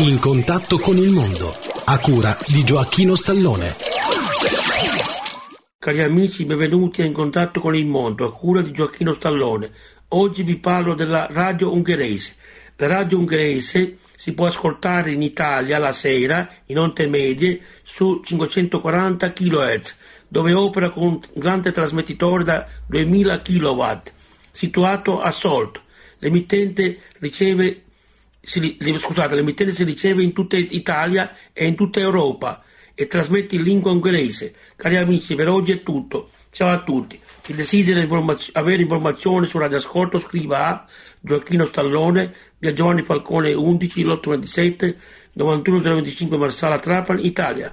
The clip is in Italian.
In contatto con il mondo, a cura di Gioacchino Stallone. Cari amici, benvenuti a In contatto con il mondo, a cura di Gioacchino Stallone. Oggi vi parlo della radio ungherese. La radio ungherese si può ascoltare in Italia la sera in onde medie su 540 kHz, dove opera con un grande trasmettitore da 2000 kW, situato a Solt. L'emittente riceve si, scusate, l'emittente si riceve in tutta Italia e in tutta Europa e trasmette in lingua ungherese. Cari amici, per oggi è tutto. Ciao a tutti. Chi desidera informaz- avere informazioni su Radio Ascolto scriva a Gioacchino Stallone, via Giovanni Falcone 11, lotto 27, 91 025 Marsala Trapani, Italia.